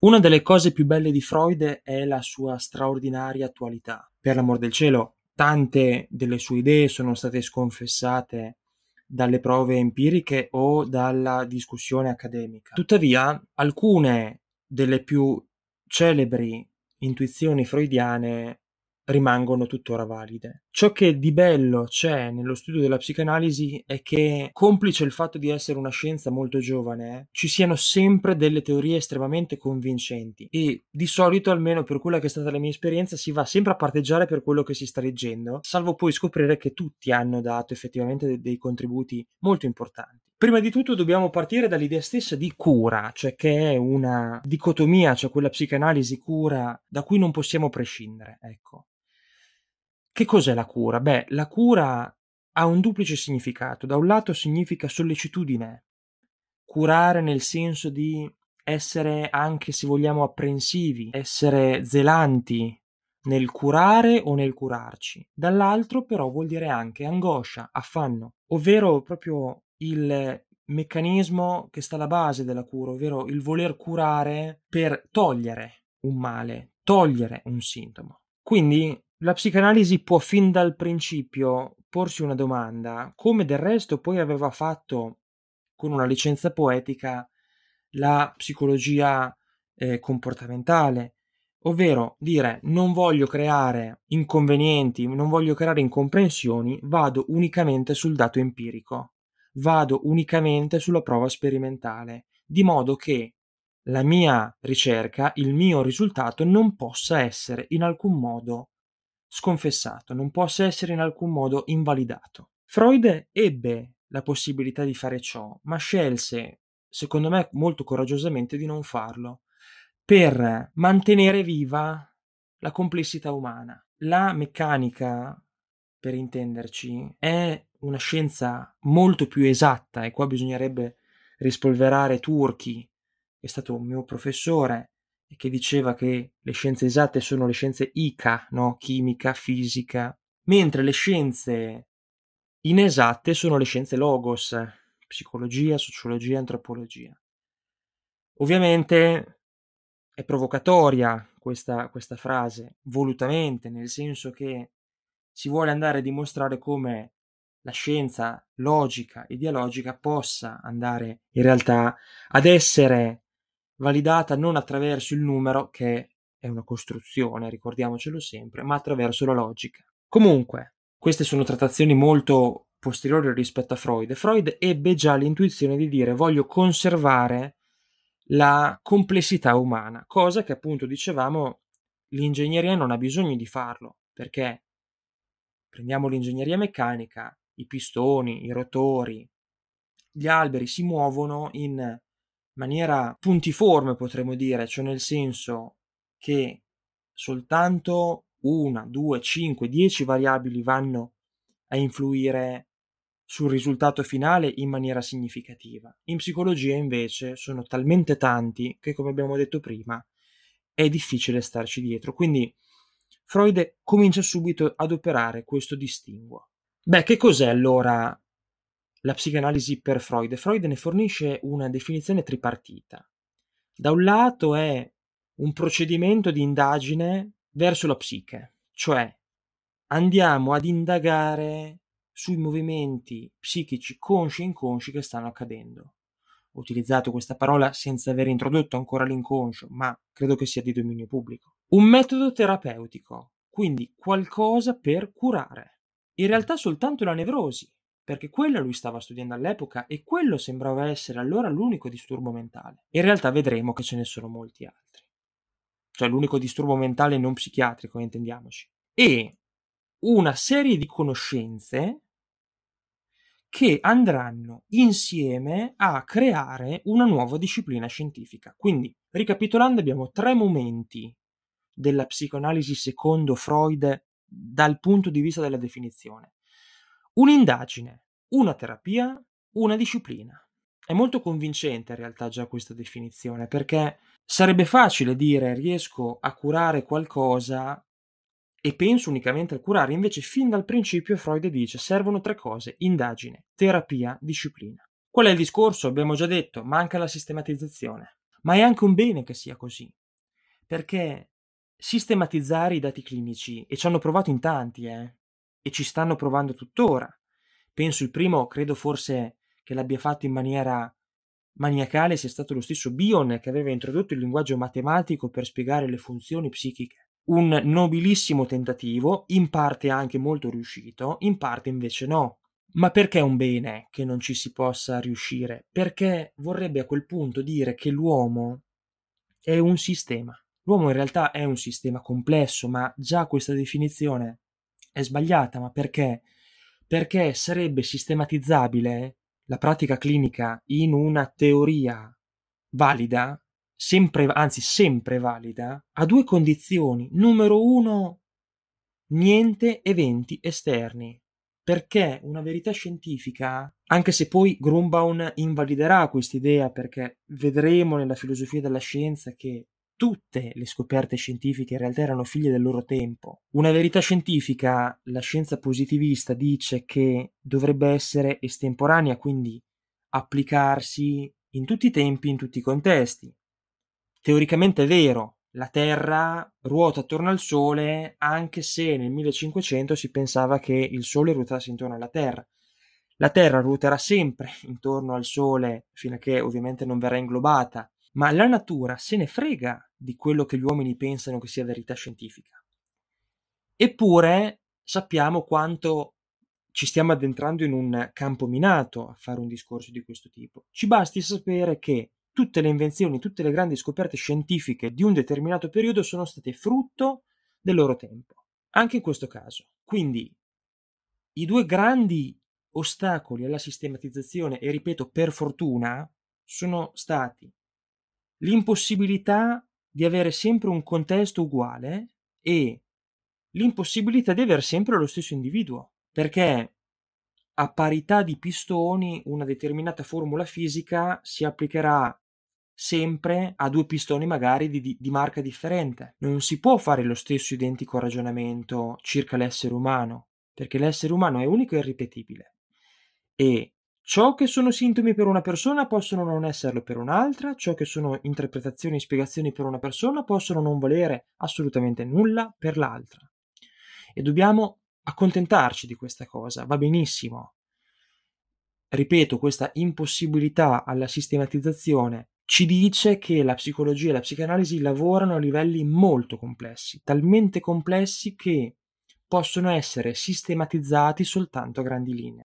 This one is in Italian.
Una delle cose più belle di Freud è la sua straordinaria attualità. Per l'amor del cielo, tante delle sue idee sono state sconfessate dalle prove empiriche o dalla discussione accademica. Tuttavia, alcune delle più celebri intuizioni freudiane rimangono tuttora valide. Ciò che di bello c'è nello studio della psicanalisi è che, complice il fatto di essere una scienza molto giovane, ci siano sempre delle teorie estremamente convincenti e di solito, almeno per quella che è stata la mia esperienza, si va sempre a parteggiare per quello che si sta leggendo, salvo poi scoprire che tutti hanno dato effettivamente dei, dei contributi molto importanti. Prima di tutto dobbiamo partire dall'idea stessa di cura, cioè che è una dicotomia, cioè quella psicanalisi cura da cui non possiamo prescindere, ecco. Che cos'è la cura? Beh, la cura ha un duplice significato. Da un lato significa sollecitudine, curare nel senso di essere anche, se vogliamo, apprensivi, essere zelanti nel curare o nel curarci. Dall'altro però vuol dire anche angoscia, affanno, ovvero proprio il meccanismo che sta alla base della cura, ovvero il voler curare per togliere un male, togliere un sintomo. Quindi la psicanalisi può fin dal principio porsi una domanda, come del resto poi aveva fatto con una licenza poetica la psicologia eh, comportamentale, ovvero dire non voglio creare inconvenienti, non voglio creare incomprensioni, vado unicamente sul dato empirico, vado unicamente sulla prova sperimentale, di modo che la mia ricerca, il mio risultato non possa essere in alcun modo sconfessato, non possa essere in alcun modo invalidato. Freud ebbe la possibilità di fare ciò, ma scelse, secondo me molto coraggiosamente, di non farlo, per mantenere viva la complessità umana. La meccanica, per intenderci, è una scienza molto più esatta e qua bisognerebbe rispolverare Turchi, che è stato un mio professore, che diceva che le scienze esatte sono le scienze ICA, no? chimica, fisica, mentre le scienze inesatte sono le scienze logos, psicologia, sociologia, antropologia. Ovviamente è provocatoria questa, questa frase, volutamente, nel senso che si vuole andare a dimostrare come la scienza logica e dialogica possa andare in realtà ad essere validata non attraverso il numero, che è una costruzione, ricordiamocelo sempre, ma attraverso la logica. Comunque, queste sono trattazioni molto posteriori rispetto a Freud. Freud ebbe già l'intuizione di dire voglio conservare la complessità umana, cosa che appunto dicevamo l'ingegneria non ha bisogno di farlo, perché prendiamo l'ingegneria meccanica, i pistoni, i rotori, gli alberi si muovono in maniera puntiforme potremmo dire, cioè nel senso che soltanto una, due, cinque, dieci variabili vanno a influire sul risultato finale in maniera significativa. In psicologia invece sono talmente tanti che, come abbiamo detto prima, è difficile starci dietro. Quindi Freud comincia subito ad operare questo distinguo. Beh, che cos'è allora la psicanalisi per Freud. Freud ne fornisce una definizione tripartita. Da un lato è un procedimento di indagine verso la psiche, cioè andiamo ad indagare sui movimenti psichici consci e inconsci che stanno accadendo. Ho utilizzato questa parola senza aver introdotto ancora l'inconscio, ma credo che sia di dominio pubblico. Un metodo terapeutico, quindi qualcosa per curare. In realtà soltanto la nevrosi, perché quello lui stava studiando all'epoca e quello sembrava essere allora l'unico disturbo mentale. In realtà vedremo che ce ne sono molti altri. Cioè l'unico disturbo mentale non psichiatrico, intendiamoci. E una serie di conoscenze che andranno insieme a creare una nuova disciplina scientifica. Quindi, ricapitolando, abbiamo tre momenti della psicoanalisi secondo Freud dal punto di vista della definizione. Un'indagine, una terapia, una disciplina. È molto convincente in realtà già questa definizione, perché sarebbe facile dire riesco a curare qualcosa e penso unicamente al curare, invece fin dal principio Freud dice servono tre cose, indagine, terapia, disciplina. Qual è il discorso? Abbiamo già detto, manca la sistematizzazione. Ma è anche un bene che sia così, perché sistematizzare i dati clinici, e ci hanno provato in tanti, eh, e ci stanno provando tuttora. Penso il primo, credo forse che l'abbia fatto in maniera maniacale sia stato lo stesso Bion che aveva introdotto il linguaggio matematico per spiegare le funzioni psichiche. Un nobilissimo tentativo, in parte anche molto riuscito, in parte invece no. Ma perché è un bene che non ci si possa riuscire? Perché vorrebbe a quel punto dire che l'uomo è un sistema. L'uomo in realtà è un sistema complesso, ma già questa definizione è sbagliata, ma perché? Perché sarebbe sistematizzabile la pratica clinica in una teoria valida, sempre, anzi sempre valida, a due condizioni. Numero uno, niente eventi esterni. Perché una verità scientifica, anche se poi Grumbaum invaliderà quest'idea perché vedremo nella filosofia della scienza che tutte le scoperte scientifiche in realtà erano figlie del loro tempo. Una verità scientifica, la scienza positivista dice che dovrebbe essere estemporanea, quindi applicarsi in tutti i tempi, in tutti i contesti. Teoricamente è vero, la Terra ruota attorno al Sole anche se nel 1500 si pensava che il Sole ruotasse intorno alla Terra. La Terra ruoterà sempre intorno al Sole fino a che ovviamente non verrà inglobata ma la natura se ne frega di quello che gli uomini pensano che sia verità scientifica. Eppure sappiamo quanto ci stiamo addentrando in un campo minato a fare un discorso di questo tipo. Ci basti sapere che tutte le invenzioni, tutte le grandi scoperte scientifiche di un determinato periodo sono state frutto del loro tempo, anche in questo caso. Quindi i due grandi ostacoli alla sistematizzazione, e ripeto per fortuna, sono stati l'impossibilità di avere sempre un contesto uguale e l'impossibilità di avere sempre lo stesso individuo, perché a parità di pistoni una determinata formula fisica si applicherà sempre a due pistoni magari di, di, marca differente. Non si può fare lo stesso identico ragionamento circa l'essere umano, perché l'essere umano è unico e irripetibile. E Ciò che sono sintomi per una persona possono non esserlo per un'altra, ciò che sono interpretazioni e spiegazioni per una persona possono non valere assolutamente nulla per l'altra. E dobbiamo accontentarci di questa cosa, va benissimo. Ripeto, questa impossibilità alla sistematizzazione ci dice che la psicologia e la psicanalisi lavorano a livelli molto complessi, talmente complessi che possono essere sistematizzati soltanto a grandi linee.